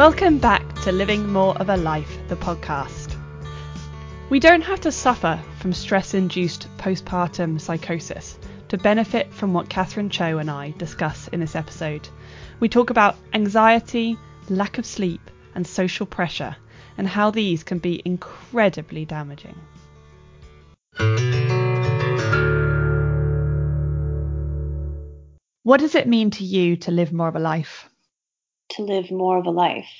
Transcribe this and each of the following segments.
Welcome back to Living More of a Life, the podcast. We don't have to suffer from stress induced postpartum psychosis to benefit from what Catherine Cho and I discuss in this episode. We talk about anxiety, lack of sleep, and social pressure, and how these can be incredibly damaging. What does it mean to you to live more of a life? To live more of a life?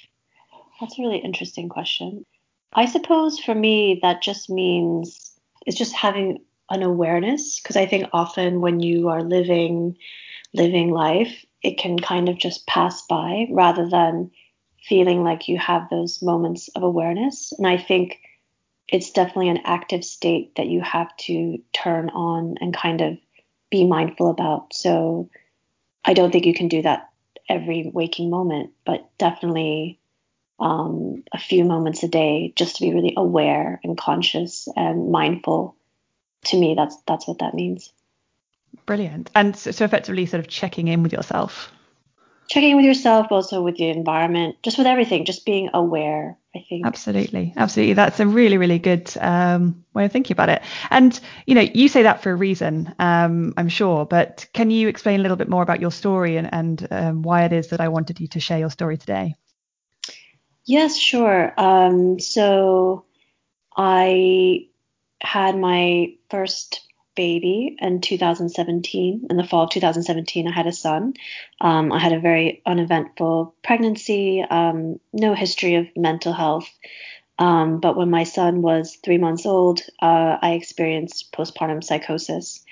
That's a really interesting question. I suppose for me, that just means it's just having an awareness because I think often when you are living living life, it can kind of just pass by rather than feeling like you have those moments of awareness. And I think it's definitely an active state that you have to turn on and kind of be mindful about. So I don't think you can do that every waking moment, but definitely um, a few moments a day just to be really aware and conscious and mindful. To me, that's that's what that means. Brilliant. And so, so effectively, sort of checking in with yourself. Checking in with yourself, also with the environment, just with everything, just being aware. I think. Absolutely, absolutely. That's a really, really good um, way of thinking about it. And you know, you say that for a reason, um, I'm sure. But can you explain a little bit more about your story and, and um, why it is that I wanted you to share your story today? Yes, sure. Um, so I had my first baby in 2017. In the fall of 2017, I had a son. Um, I had a very uneventful pregnancy, um, no history of mental health. Um, but when my son was three months old, uh, I experienced postpartum psychosis,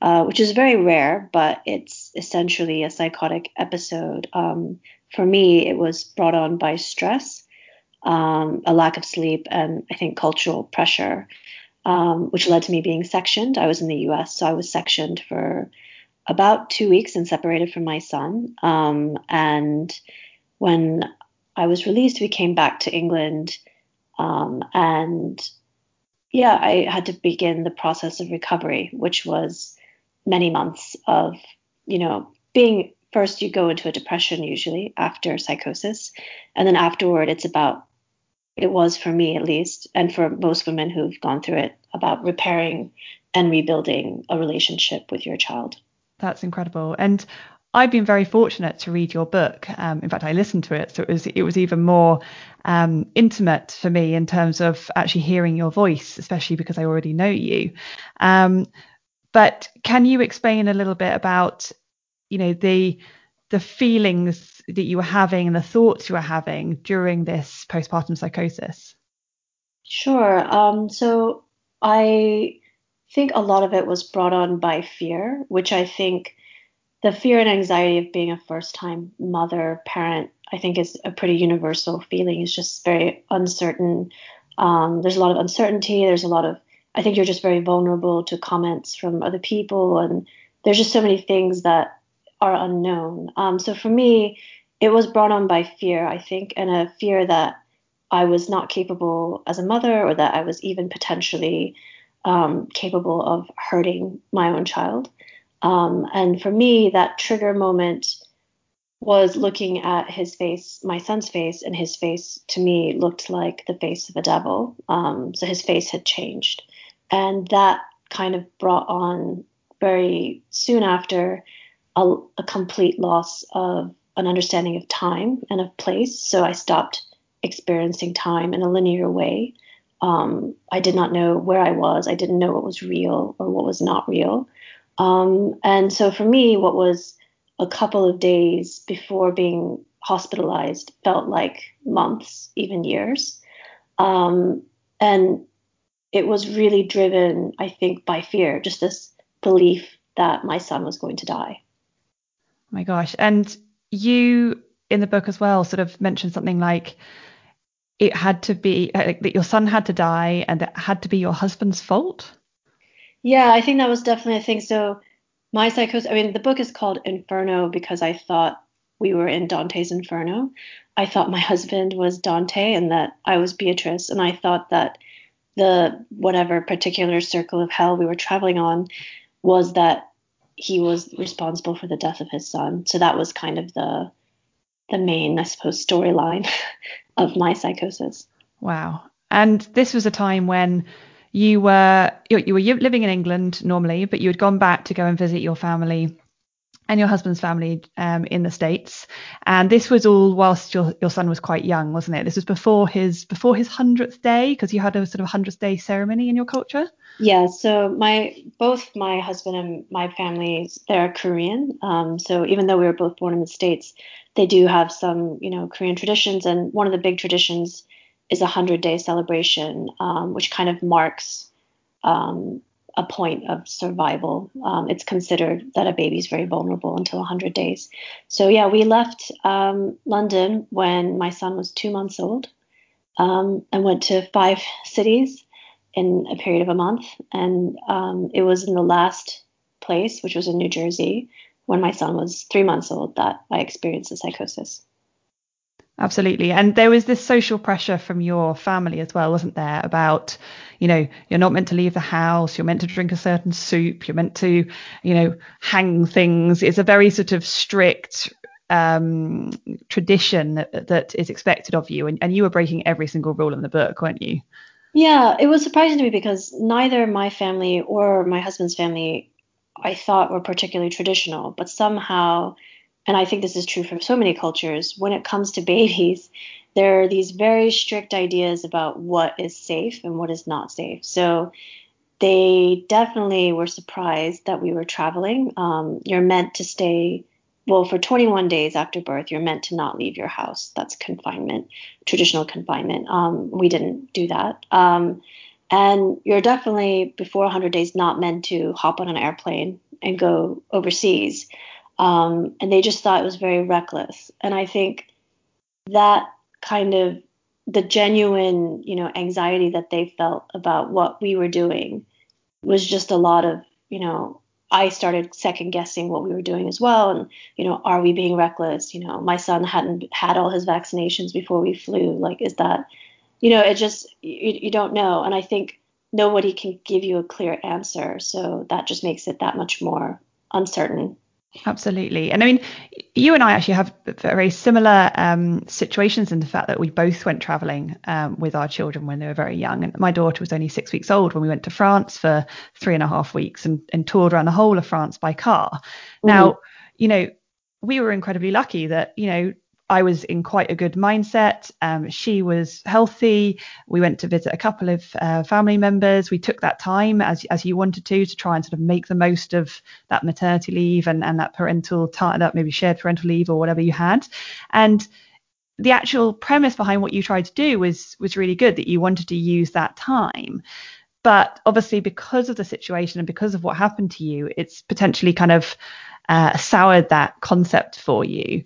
uh, which is very rare, but it's essentially a psychotic episode. Um, for me, it was brought on by stress, um, a lack of sleep, and I think cultural pressure um, which led to me being sectioned. I was in the US, so I was sectioned for about two weeks and separated from my son. Um, and when I was released, we came back to England. Um, and yeah, I had to begin the process of recovery, which was many months of, you know, being first you go into a depression usually after psychosis. And then afterward, it's about it was for me at least, and for most women who've gone through it, about repairing and rebuilding a relationship with your child. That's incredible. And I've been very fortunate to read your book. Um, in fact, I listened to it, so it was it was even more um, intimate for me in terms of actually hearing your voice, especially because I already know you. Um, but can you explain a little bit about, you know, the the feelings that you were having and the thoughts you were having during this postpartum psychosis? Sure. Um, so I think a lot of it was brought on by fear, which I think the fear and anxiety of being a first time mother, parent, I think is a pretty universal feeling. It's just very uncertain. Um, there's a lot of uncertainty. There's a lot of, I think you're just very vulnerable to comments from other people. And there's just so many things that are unknown. Um, so for me, it was brought on by fear, I think, and a fear that I was not capable as a mother or that I was even potentially um, capable of hurting my own child. Um, and for me, that trigger moment was looking at his face, my son's face, and his face to me looked like the face of a devil. Um, so his face had changed. And that kind of brought on very soon after a, a complete loss of an understanding of time and of place. So I stopped experiencing time in a linear way. Um, I did not know where I was. I didn't know what was real or what was not real. Um, and so for me, what was a couple of days before being hospitalized felt like months, even years. Um, and it was really driven, I think, by fear, just this belief that my son was going to die my gosh. And you in the book as well sort of mentioned something like it had to be uh, that your son had to die and it had to be your husband's fault. Yeah, I think that was definitely a thing. So my psychosis, I mean, the book is called Inferno because I thought we were in Dante's Inferno. I thought my husband was Dante and that I was Beatrice. And I thought that the whatever particular circle of hell we were traveling on was that he was responsible for the death of his son. So that was kind of the the main, I suppose, storyline of my psychosis. Wow. And this was a time when you were you were living in England normally, but you had gone back to go and visit your family and your husband's family um, in the states. And this was all whilst your, your son was quite young, wasn't it? This was before his before his hundredth day because you had a sort of hundredth day ceremony in your culture. Yeah. So my both my husband and my family they're Korean. Um, so even though we were both born in the states, they do have some you know Korean traditions, and one of the big traditions is a hundred day celebration, um, which kind of marks um, a point of survival. Um, it's considered that a baby is very vulnerable until 100 days. So, yeah, we left um, London when my son was two months old um, and went to five cities in a period of a month. And um, it was in the last place, which was in New Jersey, when my son was three months old, that I experienced the psychosis. Absolutely. And there was this social pressure from your family as well, wasn't there? About, you know, you're not meant to leave the house, you're meant to drink a certain soup, you're meant to, you know, hang things. It's a very sort of strict um, tradition that, that is expected of you. And, and you were breaking every single rule in the book, weren't you? Yeah, it was surprising to me because neither my family or my husband's family I thought were particularly traditional, but somehow and I think this is true for so many cultures, when it comes to babies, there are these very strict ideas about what is safe and what is not safe. So they definitely were surprised that we were traveling. Um, you're meant to stay, well, for 21 days after birth, you're meant to not leave your house. That's confinement, traditional confinement. Um, we didn't do that. Um, and you're definitely, before 100 days, not meant to hop on an airplane and go overseas. Um, and they just thought it was very reckless. And I think that kind of the genuine, you know, anxiety that they felt about what we were doing was just a lot of, you know, I started second guessing what we were doing as well. And, you know, are we being reckless? You know, my son hadn't had all his vaccinations before we flew. Like, is that, you know, it just, you, you don't know. And I think nobody can give you a clear answer. So that just makes it that much more uncertain. Absolutely. And I mean, you and I actually have very similar um, situations in the fact that we both went traveling um, with our children when they were very young. And my daughter was only six weeks old when we went to France for three and a half weeks and, and toured around the whole of France by car. Mm-hmm. Now, you know, we were incredibly lucky that, you know, I was in quite a good mindset. Um, she was healthy. We went to visit a couple of uh, family members. We took that time as as you wanted to to try and sort of make the most of that maternity leave and and that parental time, that maybe shared parental leave or whatever you had. And the actual premise behind what you tried to do was was really good that you wanted to use that time. But obviously, because of the situation and because of what happened to you, it's potentially kind of uh, soured that concept for you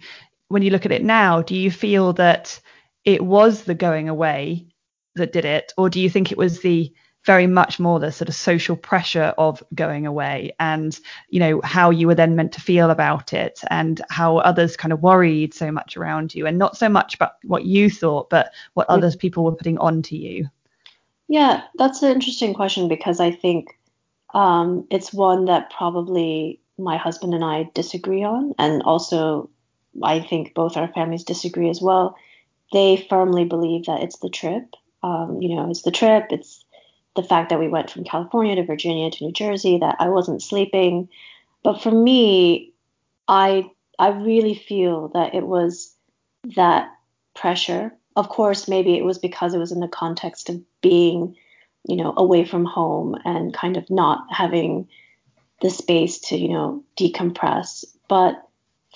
when you look at it now, do you feel that it was the going away that did it, or do you think it was the very much more the sort of social pressure of going away and you know how you were then meant to feel about it and how others kind of worried so much around you? And not so much about what you thought but what yeah. others people were putting on to you. Yeah that's an interesting question because i think um, it's one that probably my husband and i disagree on and also I think both our families disagree as well. They firmly believe that it's the trip. Um, you know, it's the trip. It's the fact that we went from California to Virginia to New Jersey. That I wasn't sleeping. But for me, I I really feel that it was that pressure. Of course, maybe it was because it was in the context of being, you know, away from home and kind of not having the space to, you know, decompress. But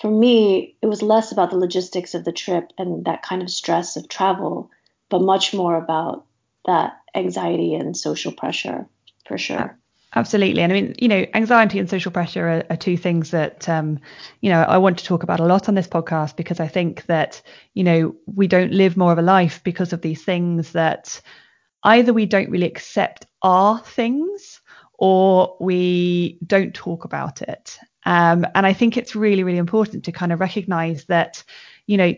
for me, it was less about the logistics of the trip and that kind of stress of travel, but much more about that anxiety and social pressure, for sure. Absolutely. And I mean, you know, anxiety and social pressure are, are two things that, um, you know, I want to talk about a lot on this podcast because I think that, you know, we don't live more of a life because of these things that either we don't really accept are things or we don't talk about it. Um, and I think it's really, really important to kind of recognize that, you know,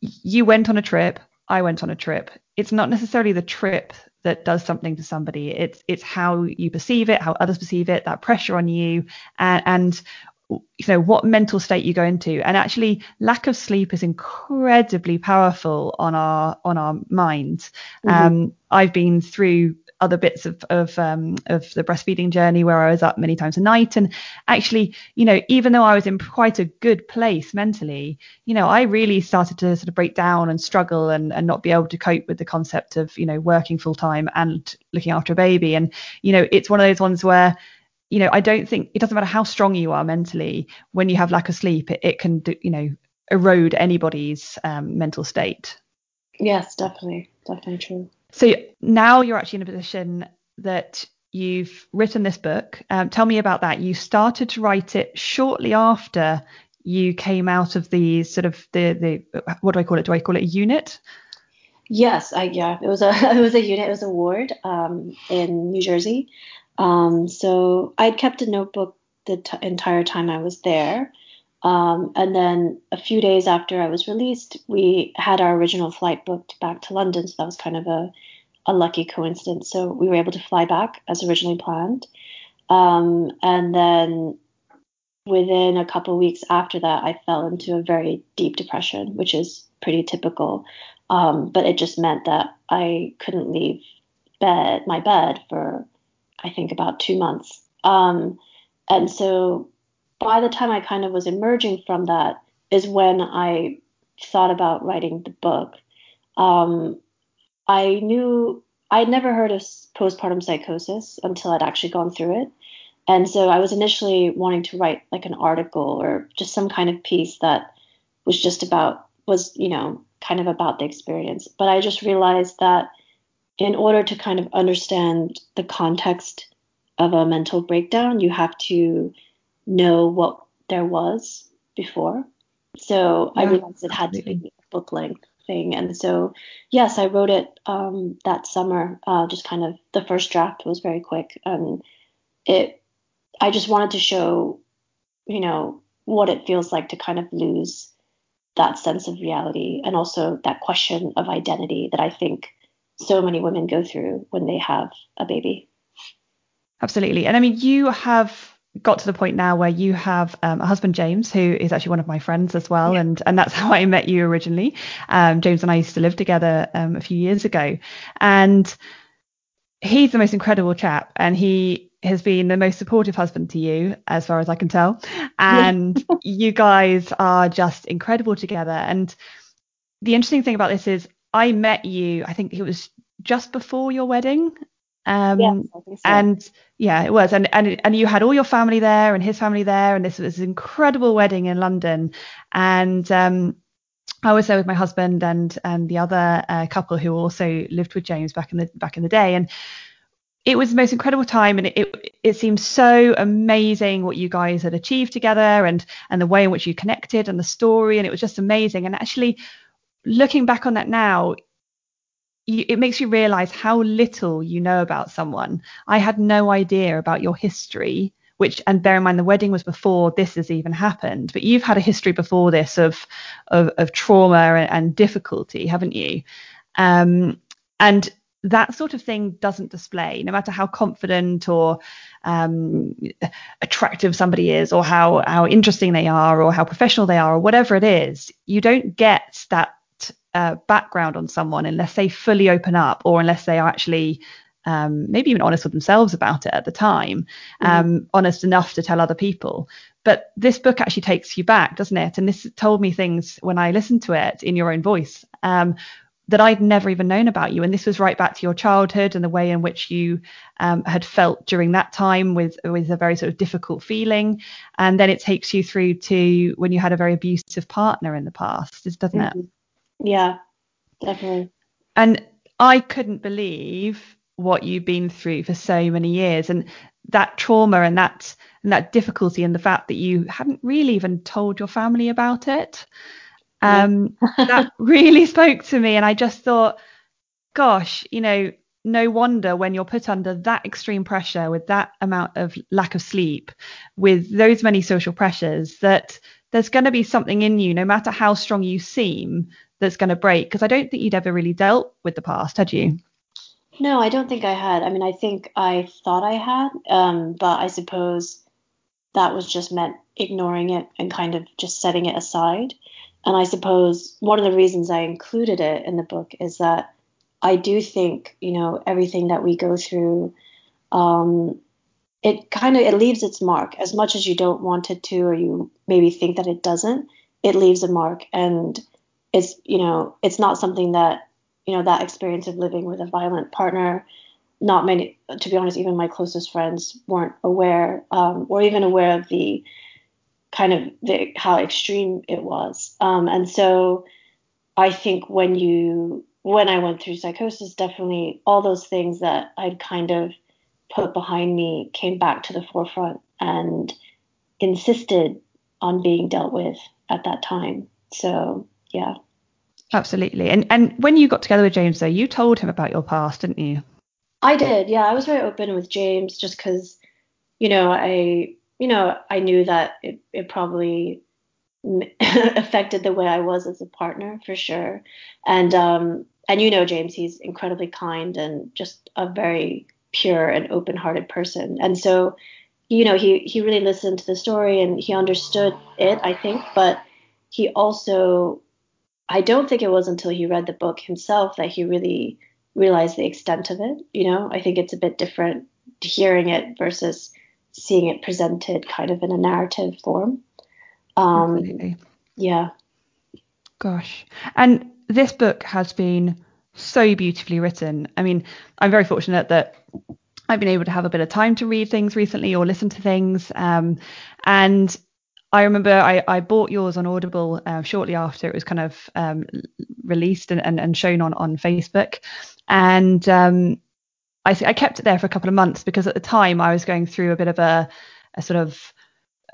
you went on a trip, I went on a trip. It's not necessarily the trip that does something to somebody. It's it's how you perceive it, how others perceive it, that pressure on you, and, and you know what mental state you go into. And actually lack of sleep is incredibly powerful on our on our minds. Mm-hmm. um, i've been through other bits of of um, of the breastfeeding journey where I was up many times a night. And actually you know even though I was in quite a good place mentally you know I really started to sort of break down and struggle and and not be able to cope with the concept of you know working full time and looking after a baby. And you know it's one of those ones where you know, I don't think it doesn't matter how strong you are mentally when you have lack of sleep, it, it can, you know, erode anybody's um, mental state. Yes, definitely, definitely true. So now you're actually in a position that you've written this book. Um, tell me about that. You started to write it shortly after you came out of the sort of the the what do I call it? Do I call it a unit? Yes, I yeah, it was a it was a unit, it was a ward um, in New Jersey, um, so I'd kept a notebook the t- entire time I was there. Um, and then a few days after I was released, we had our original flight booked back to London. So that was kind of a, a lucky coincidence. So we were able to fly back as originally planned. Um, and then within a couple weeks after that, I fell into a very deep depression, which is pretty typical. Um, but it just meant that I couldn't leave bed, my bed for I think about two months. Um, and so by the time I kind of was emerging from that is when I thought about writing the book. Um, I knew I'd never heard of postpartum psychosis until I'd actually gone through it. And so I was initially wanting to write like an article or just some kind of piece that was just about, was, you know, kind of about the experience. But I just realized that in order to kind of understand the context of a mental breakdown, you have to know what there was before. So yeah, I realized it had absolutely. to be a book length thing. And so, yes, I wrote it um, that summer. Uh, just kind of the first draft was very quick. And it, I just wanted to show, you know, what it feels like to kind of lose that sense of reality and also that question of identity that I think so many women go through when they have a baby. Absolutely. And I mean, you have got to the point now where you have um, a husband, James, who is actually one of my friends as well. Yeah. And, and that's how I met you originally. Um, James and I used to live together um, a few years ago. And he's the most incredible chap. And he has been the most supportive husband to you, as far as I can tell. And you guys are just incredible together. And the interesting thing about this is I met you, I think it was just before your wedding. Um, so. and yeah, it was. And, and, and you had all your family there and his family there. And this was an incredible wedding in London. And, um, I was there with my husband and and the other uh, couple who also lived with James back in the back in the day, and it was the most incredible time, and it, it it seemed so amazing what you guys had achieved together, and and the way in which you connected, and the story, and it was just amazing. And actually, looking back on that now, you, it makes you realize how little you know about someone. I had no idea about your history, which, and bear in mind, the wedding was before this has even happened, but you've had a history before this of, of, of trauma and, and, difficulty, haven't you? Um, and that sort of thing doesn't display, no matter how confident or um, attractive somebody is, or how how interesting they are, or how professional they are, or whatever it is. You don't get that uh, background on someone unless they fully open up or unless they are actually um, maybe even honest with themselves about it at the time, mm-hmm. um, honest enough to tell other people. But this book actually takes you back, doesn't it? And this told me things when I listened to it in your own voice um, that I'd never even known about you. And this was right back to your childhood and the way in which you um, had felt during that time with with a very sort of difficult feeling. And then it takes you through to when you had a very abusive partner in the past, doesn't mm-hmm. it? Yeah, definitely. And I couldn't believe what you've been through for so many years and that trauma and that and that difficulty and the fact that you hadn't really even told your family about it um that really spoke to me and I just thought gosh you know no wonder when you're put under that extreme pressure with that amount of lack of sleep with those many social pressures that there's going to be something in you no matter how strong you seem that's going to break? Because I don't think you'd ever really dealt with the past, had you? No, I don't think I had. I mean, I think I thought I had, um, but I suppose that was just meant ignoring it and kind of just setting it aside. And I suppose one of the reasons I included it in the book is that I do think, you know, everything that we go through, um, it kind of it leaves its mark as much as you don't want it to, or you maybe think that it doesn't. It leaves a mark, and it's you know it's not something that you know that experience of living with a violent partner. Not many, to be honest, even my closest friends weren't aware, um, or even aware of the kind of the, how extreme it was. Um, and so I think when you when I went through psychosis, definitely all those things that I'd kind of put behind me came back to the forefront and insisted on being dealt with at that time. So yeah. Absolutely. And and when you got together with James though, you told him about your past, didn't you? I did. Yeah, I was very open with James just cuz you know, I you know, I knew that it, it probably affected the way I was as a partner for sure. And um, and you know James, he's incredibly kind and just a very pure and open-hearted person. And so, you know, he he really listened to the story and he understood it, I think, but he also I don't think it was until he read the book himself that he really realized the extent of it, you know? I think it's a bit different hearing it versus seeing it presented kind of in a narrative form. Um, Absolutely. Yeah. Gosh. And this book has been so beautifully written. I mean, I'm very fortunate that I've been able to have a bit of time to read things recently or listen to things. Um, and I remember I, I bought yours on Audible uh, shortly after it was kind of um, released and, and, and, shown on, on Facebook. And um, I, I kept it there for a couple of months because at the time I was going through a bit of a, a sort of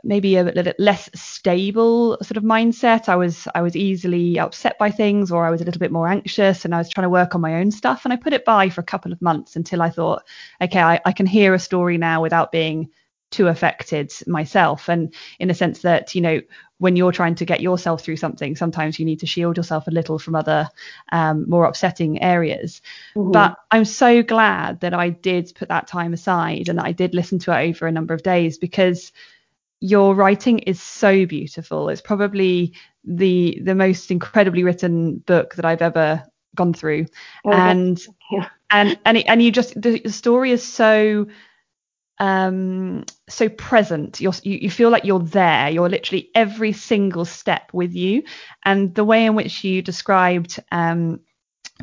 maybe a little less stable sort of mindset. I was I was easily upset by things or I was a little bit more anxious and I was trying to work on my own stuff and I put it by for a couple of months until I thought, okay, I, I can hear a story now without being too affected myself and in a sense that you know when you're trying to get yourself through something sometimes you need to shield yourself a little from other um, more upsetting areas mm-hmm. but i'm so glad that i did put that time aside and i did listen to it over a number of days because your writing is so beautiful it's probably the the most incredibly written book that i've ever gone through oh, and yeah. and and it, and you just the story is so um, so present. You're, you you feel like you're there. You're literally every single step with you. And the way in which you described um,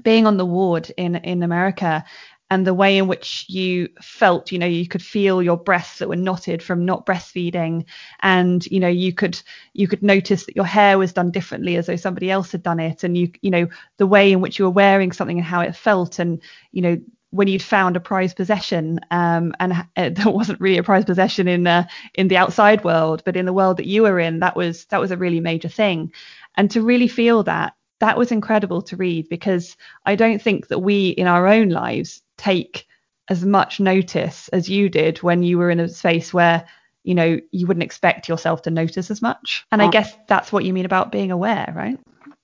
being on the ward in in America and the way in which you felt, you know, you could feel your breasts that were knotted from not breastfeeding, and you know, you could you could notice that your hair was done differently as though somebody else had done it, and you you know, the way in which you were wearing something and how it felt, and you know, when you'd found a prized possession um, and uh, that wasn't really a prized possession in uh, in the outside world but in the world that you were in that was that was a really major thing. And to really feel that that was incredible to read because I don't think that we in our own lives take as much notice as you did when you were in a space where you know you wouldn't expect yourself to notice as much. And I guess that's what you mean about being aware right?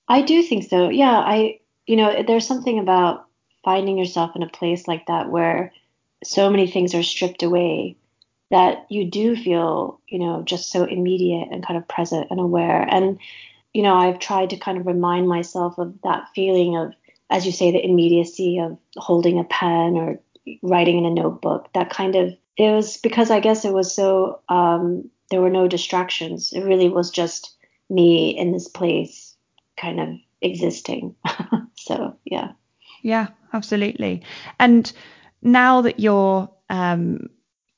I do think so. Yeah I you know there's something about finding yourself in a place like that where so many things are stripped away that you do feel, you know, just so immediate and kind of present and aware. And, you know, I've tried to kind of remind myself of that feeling of, as you say, the immediacy of holding a pen or writing in a notebook. That kind of, it was because I guess it was so, um, there were no distractions. It really was just me in this place kind of existing. so, yeah. Yeah, absolutely. And now that you're, um,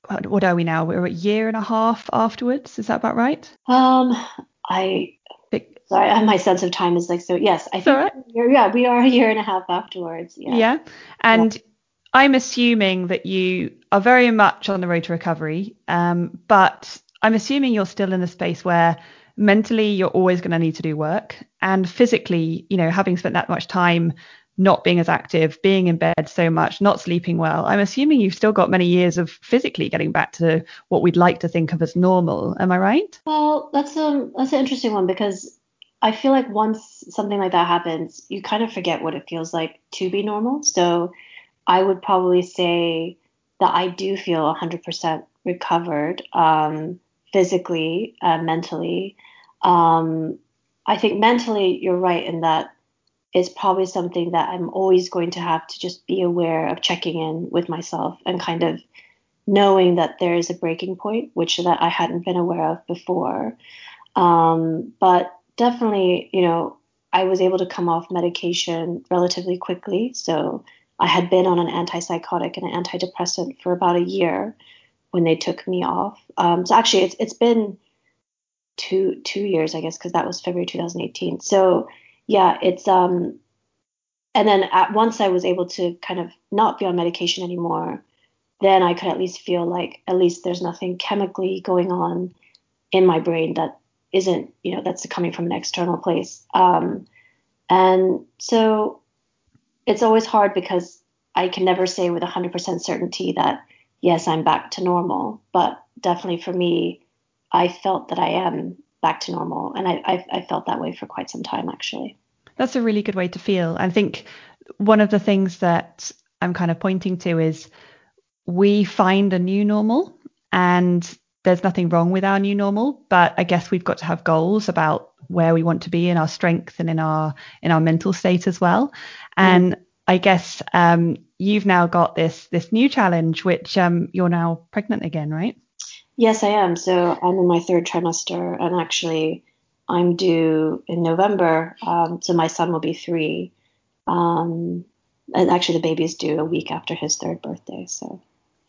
what are we now? We're a year and a half afterwards. Is that about right? Um, I sorry, my sense of time is like so. Yes, I think right. yeah, we are a year and a half afterwards. Yeah. Yeah, and yeah. I'm assuming that you are very much on the road to recovery, um, but I'm assuming you're still in a space where mentally you're always going to need to do work, and physically, you know, having spent that much time not being as active, being in bed so much, not sleeping well. I'm assuming you've still got many years of physically getting back to what we'd like to think of as normal. Am I right? Well, that's um that's an interesting one because I feel like once something like that happens, you kind of forget what it feels like to be normal. So I would probably say that I do feel 100% recovered um, physically, uh, mentally. Um, I think mentally, you're right in that it's probably something that I'm always going to have to just be aware of checking in with myself and kind of knowing that there is a breaking point, which that I hadn't been aware of before. Um, but definitely, you know, I was able to come off medication relatively quickly. So I had been on an antipsychotic and an antidepressant for about a year when they took me off. Um, so actually, it's it's been two two years, I guess, because that was February 2018. So yeah, it's um, and then at once I was able to kind of not be on medication anymore then I could at least feel like at least there's nothing chemically going on in my brain that isn't, you know, that's coming from an external place. Um, and so it's always hard because I can never say with 100% certainty that, yes, I'm back to normal. But definitely for me, I felt that I am back to normal. And I, I, I felt that way for quite some time, actually. That's a really good way to feel. I think one of the things that I'm kind of pointing to is we find a new normal and there's nothing wrong with our new normal but i guess we've got to have goals about where we want to be in our strength and in our in our mental state as well and mm. i guess um, you've now got this this new challenge which um, you're now pregnant again right yes i am so i'm in my third trimester and actually i'm due in november um, so my son will be three um, and actually the baby is due a week after his third birthday so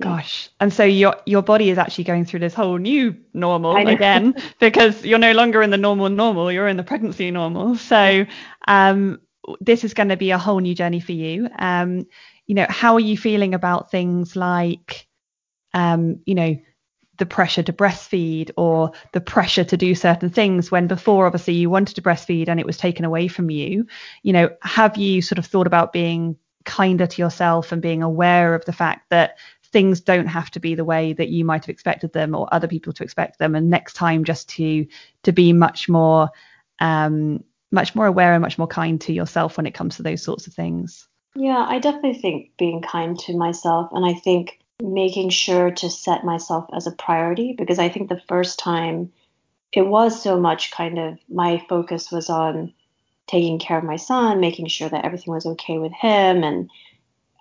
Gosh. And so your your body is actually going through this whole new normal again because you're no longer in the normal normal, you're in the pregnancy normal. So um this is going to be a whole new journey for you. Um you know, how are you feeling about things like um you know, the pressure to breastfeed or the pressure to do certain things when before obviously you wanted to breastfeed and it was taken away from you. You know, have you sort of thought about being kinder to yourself and being aware of the fact that things don't have to be the way that you might have expected them or other people to expect them? And next time just to to be much more um much more aware and much more kind to yourself when it comes to those sorts of things. Yeah i definitely think being kind to myself. And i think making sure to set myself as a priority because i think the first time it was so much kind of my focus was on taking care of my son making sure that everything was okay with him and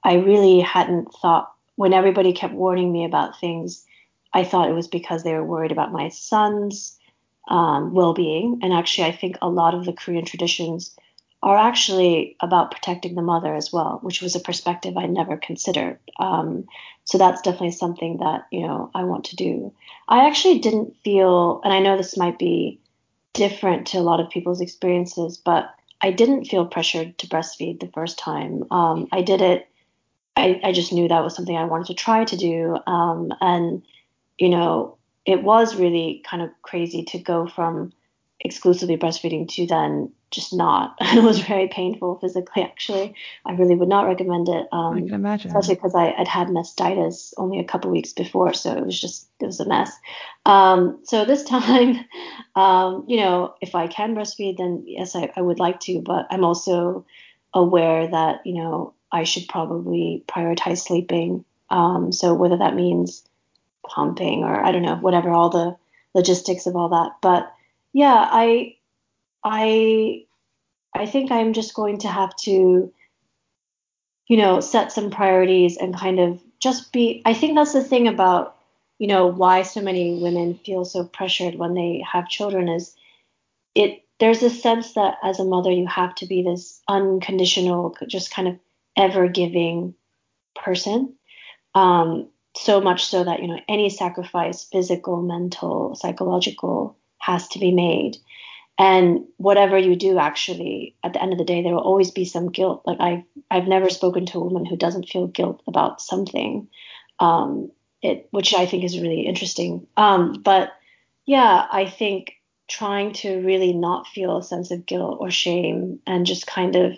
i really hadn't thought when everybody kept warning me about things, I thought it was because they were worried about my son's um, well being. And actually, I think a lot of the Korean traditions are actually about protecting the mother as well, which was a perspective I never considered. Um, so that's definitely something that you know I want to do. I actually didn't feel, and I know this might be different to a lot of people's experiences, but I didn't feel pressured to breastfeed the first time. Um, I did it I, I just knew that was something I wanted to try to do. Um, and, you know, it was really kind of crazy to go from exclusively breastfeeding to then just not. it was very painful physically, actually. I really would not recommend it. Um, I can imagine. Especially because I had had mastitis only a couple weeks before, so it was just, it was a mess. Um, so this time, um, you know, if I can breastfeed, then yes, I, I would like to, but I'm also aware that, you know, I should probably prioritize sleeping. Um, so whether that means pumping or I don't know, whatever, all the logistics of all that. But yeah, I, I, I think I'm just going to have to, you know, set some priorities and kind of just be. I think that's the thing about, you know, why so many women feel so pressured when they have children is it. There's a sense that as a mother you have to be this unconditional, just kind of ever giving person. Um, so much so that, you know, any sacrifice, physical, mental, psychological, has to be made. And whatever you do, actually, at the end of the day, there will always be some guilt. Like I've, I've never spoken to a woman who doesn't feel guilt about something, um, it, which I think is really interesting. Um, but yeah, I think trying to really not feel a sense of guilt or shame and just kind of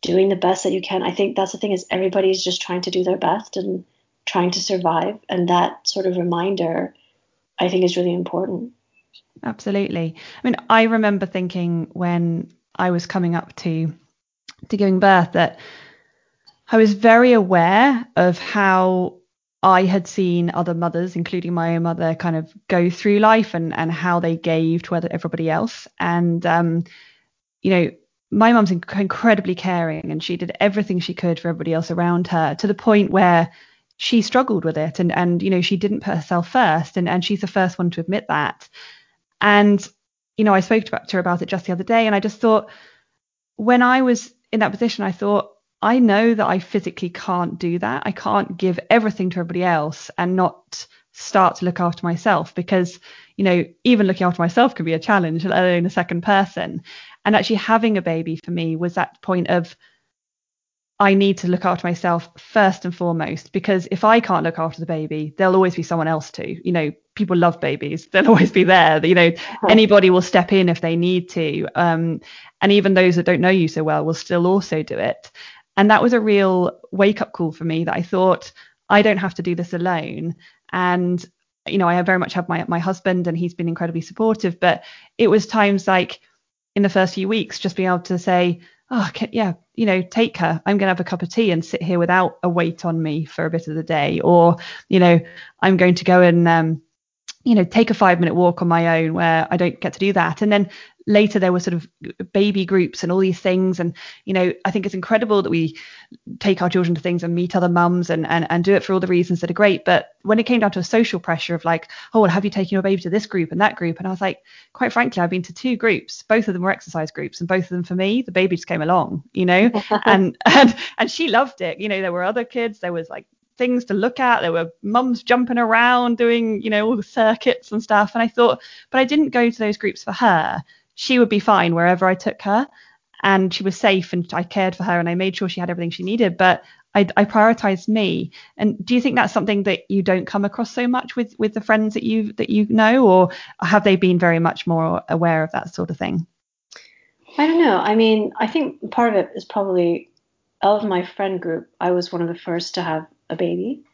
doing the best that you can. I think that's the thing is everybody's just trying to do their best and trying to survive, and that sort of reminder, I think, is really important. Absolutely. I mean, I remember thinking when I was coming up to to giving birth that I was very aware of how I had seen other mothers, including my own mother, kind of go through life and, and how they gave to everybody else. And, um, you know, my mum's incredibly caring and she did everything she could for everybody else around her to the point where she struggled with it and, and you know, she didn't put herself first. And, and she's the first one to admit that. And, you know, I spoke to her about it just the other day and I just thought, when I was in that position, I thought, I know that I physically can't do that. I can't give everything to everybody else and not start to look after myself because, you know, even looking after myself can be a challenge, let alone a second person. And actually having a baby for me was that point of I need to look after myself first and foremost because if I can't look after the baby, there'll always be someone else to. You know, people love babies; they'll always be there. You know, anybody will step in if they need to, um, and even those that don't know you so well will still also do it. And that was a real wake up call for me that I thought I don't have to do this alone. And you know, I very much have my my husband, and he's been incredibly supportive. But it was times like in the first few weeks, just being able to say, oh, yeah, you know, take her. I'm going to have a cup of tea and sit here without a weight on me for a bit of the day. Or, you know, I'm going to go and, um, you know, take a five minute walk on my own where I don't get to do that. And then later there were sort of baby groups and all these things. And you know i think it's incredible that we take our children to things and meet other mums and, and and do it for all the reasons that are great. But when it came down to a social pressure of like oh well have you taken your baby to this group and that group? And i was like quite frankly i've been to two groups. Both of them were exercise groups and both of them for me the baby just came along you know? And and and she loved it. You know there were other kids there was like things to look at. There were mums jumping around doing, you know, all the circuits and stuff. And I thought, but I didn't go to those groups for her she would be fine wherever I took her and she was safe and I cared for her and I made sure she had everything she needed. But I, I prioritized me. And do you think that's something that you don't come across so much with with the friends that you that you know, or have they been very much more aware of that sort of thing? I don't know. I mean, I think part of it is probably of my friend group. I was one of the first to have a baby,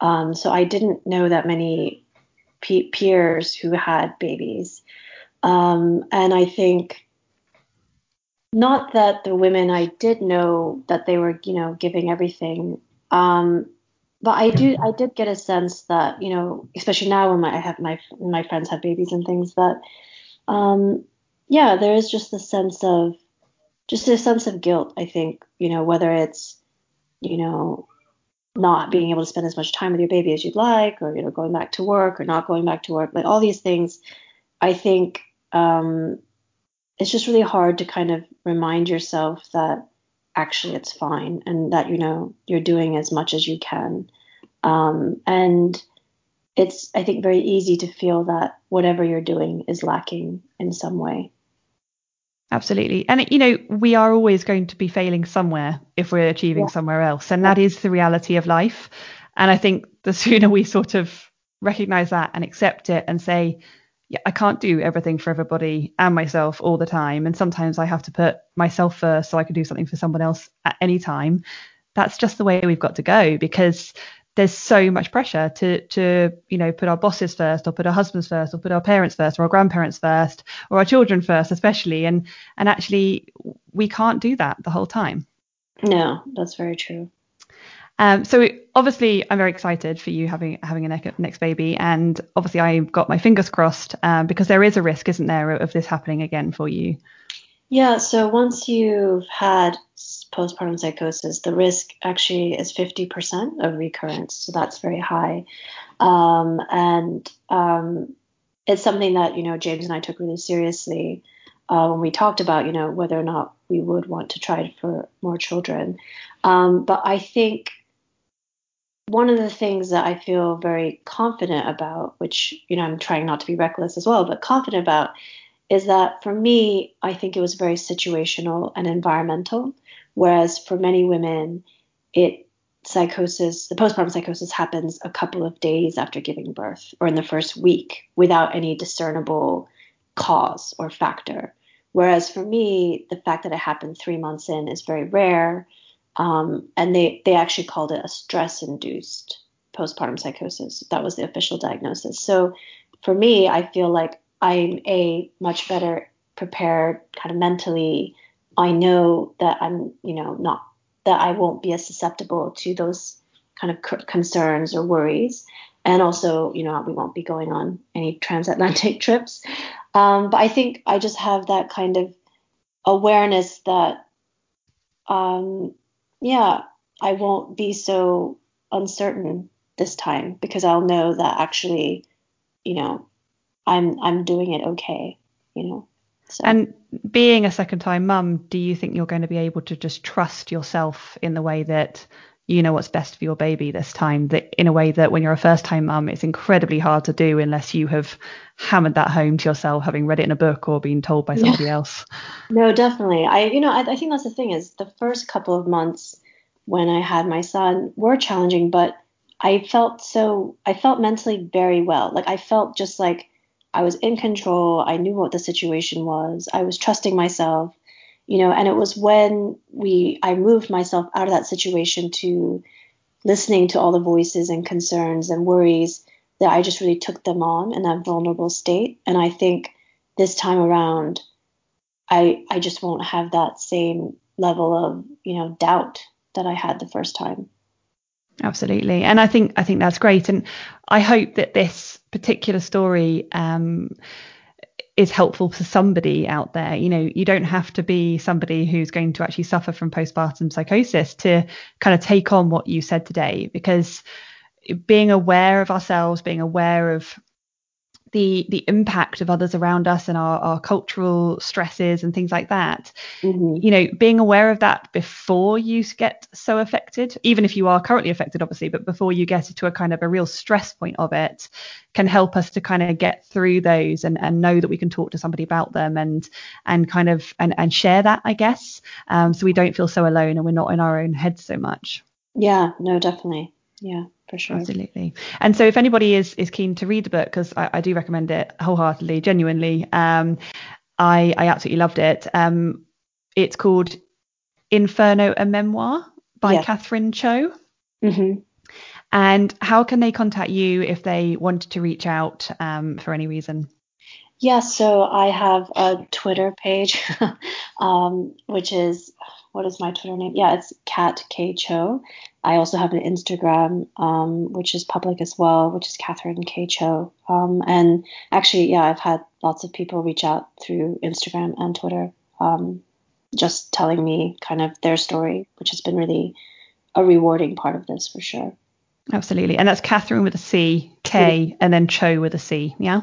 um, so I didn't know that many pe- peers who had babies. Um, and I think not that the women I did know that they were, you know, giving everything. Um, but I do, I did get a sense that, you know, especially now when my, I have my, my friends have babies and things that, um, yeah, there is just the sense of, just a sense of guilt. I think, you know, whether it's, you know, not being able to spend as much time with your baby as you'd like, or you know, going back to work or not going back to work, like all these things, I think um, it's just really hard to kind of remind yourself that actually it's fine and that you know you're doing as much as you can. Um, and it's i think very easy to feel that whatever you're doing is lacking in some way. Absolutely. And you know we are always going to be failing somewhere if we're achieving yeah. somewhere else. And that is the reality of life. And i think the sooner we sort of recognize that and accept it and say yeah, I can't do everything for everybody and myself all the time. And sometimes I have to put myself first so I can do something for someone else at any time. That's just the way we've got to go because there's so much pressure to to you know put our bosses first or put our husbands first or put our parents first or our grandparents first or our children first especially and and actually we can't do that the whole time no that's very true um, so obviously, I'm very excited for you having having a next, baby, and obviously, I've got my fingers crossed um, because there is a risk, isn't there, of this happening again for you? Yeah. So once you've had postpartum psychosis, the risk actually is 50% of recurrence. So that's very high, um, and um, it's something that you know James and I took really seriously. Uh, when we talked about, you know, whether or not we would want to try for more children. Um, but I think one of the things that I feel very confident about, which, you know, I'm trying not to be reckless as well, but confident about, is that for me, I think it was very situational and environmental. Whereas for many women, it psychosis, the postpartum psychosis happens a couple of days after giving birth or in the first week without any discernible cause or factor. Whereas for me, the fact that it happened three months in is very rare. Um, and they, they actually called it a stress induced postpartum psychosis. That was the official diagnosis. So for me, I feel like I'm a much better prepared kind of mentally. I know that I'm, you know, not that I won't be as susceptible to those kind of concerns or worries. And also, you know, we won't be going on any transatlantic trips. Um, but I think I just have that kind of awareness that, um, yeah, I won't be so uncertain this time because I'll know that actually, you know, I'm I'm doing it okay, you know. So. And being a second time mum, do you think you're going to be able to just trust yourself in the way that you know what's best for your baby this time that in a way that when you're a first time mum it's incredibly hard to do unless you have hammered that home to yourself having read it in a book or been told by somebody yeah. else. No definitely. I you know I, I think that's the thing is the first couple of months when i had my son were challenging but i felt so i felt mentally very well. Like i felt just like i was in control. I knew what the situation was. I was trusting myself you know and it was when we i moved myself out of that situation to listening to all the voices and concerns and worries that i just really took them on in that vulnerable state. And i think this time around i i just won't have that same level of you know doubt that i had the first time. Absolutely. And i think i think that's great. And i hope that this particular story um is helpful for somebody out there. You know, you don't have to be somebody who's going to actually suffer from postpartum psychosis to kind of take on what you said today, because being aware of ourselves, being aware of the the impact of others around us and our, our cultural stresses and things like that. Mm-hmm. you know being aware of that before you get so affected even if you are currently affected obviously but before you get to a kind of a real stress point of it can help us to kind of get through those and, and know that we can talk to somebody about them and and kind of and, and share that i guess um, so we don't feel so alone and we're not in our own heads so much. Yeah no definitely yeah for sure. Absolutely. And so if anybody is is keen to read the book, because I, I, do recommend it wholeheartedly, genuinely, um, I I absolutely loved it. Um, it's called Inferno, a memoir by yeah. Catherine Cho. Mm-hmm. And how can they contact you if they wanted to reach out um, for any reason? Yeah, so I have a Twitter page, um, which is what is my Twitter name? Yeah, it's Cat K Cho. I also have an Instagram, um, which is public as well, which is Catherine K Cho. Um, and actually, yeah, I've had lots of people reach out through Instagram and Twitter, um, just telling me kind of their story, which has been really a rewarding part of this for sure. Absolutely, and that's Catherine with a C, K, and then Cho with a C. Yeah.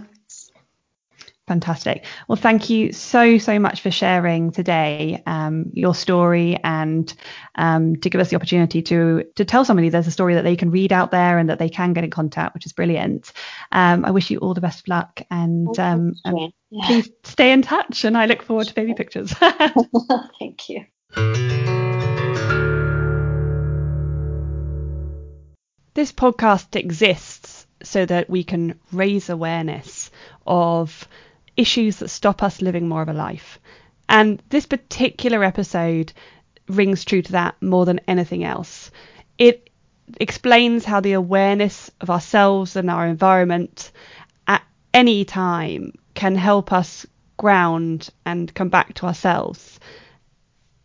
Fantastic. Well, thank you so, so much for sharing today um, your story and um, to give us the opportunity to to tell somebody there's a story that they can read out there and that they can get in contact, which is brilliant. Um, I wish you all the best of luck and, um, and yeah. please stay in touch. And I look forward to baby pictures. thank you. This podcast exists so that we can raise awareness of issues that stop us living more of a life. And this particular episode rings true to that more than anything else. It explains how the awareness of ourselves and our environment at any time can help us ground and come back to ourselves.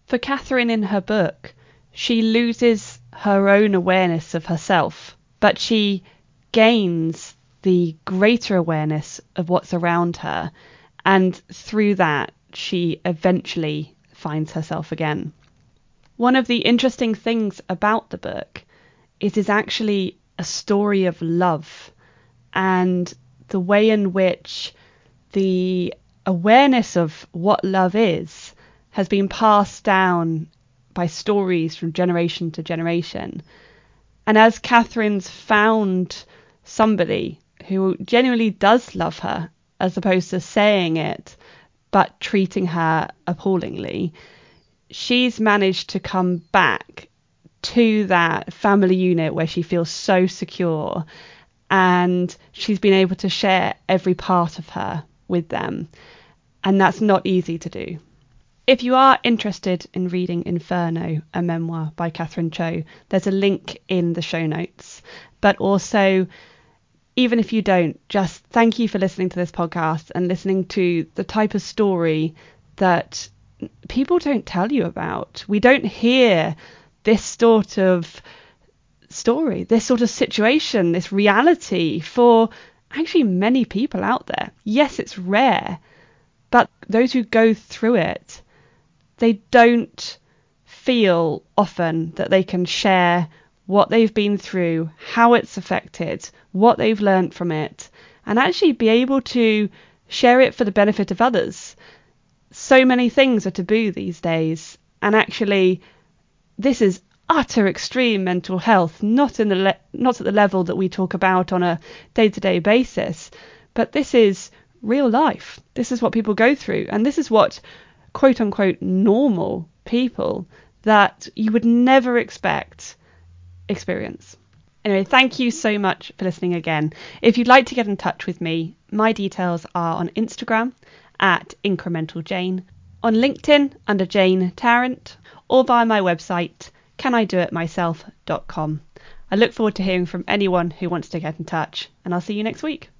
For Catherine in her book, she loses her own awareness of herself, but she gains the greater awareness of what's around her. And through that, she eventually finds herself again. One of the interesting things about the book is it is actually a story of love and the way in which the awareness of what love is has been passed down by stories from generation to generation. And as Catherine's found somebody who genuinely does love her as opposed to saying it but treating her appallingly, she's managed to come back to that family unit where she feels so secure and she's been able to share every part of her with them. And that's not easy to do. If you are interested in reading Inferno, a memoir by Catherine Cho, there's a link in the show notes. But also, even if you don't, just thank you for listening to this podcast and listening to the type of story that people don't tell you about. We don't hear this sort of story, this sort of situation, this reality for actually many people out there. Yes, it's rare, but those who go through it, they don't feel often that they can share what they've been through, how it's affected, what they've learned from it, and actually be able to share it for the benefit of others. So many things are taboo these days, and actually, this is utter extreme mental health, not in the le- not at the level that we talk about on a day-to-day basis, but this is real life. This is what people go through, and this is what quote unquote normal people that you would never expect experience. Anyway, thank you so much for listening again. If you'd like to get in touch with me, my details are on Instagram at incremental Jane, on LinkedIn under Jane Tarrant, or via my website canidoitmyself.com. I look forward to hearing from anyone who wants to get in touch, and I'll see you next week.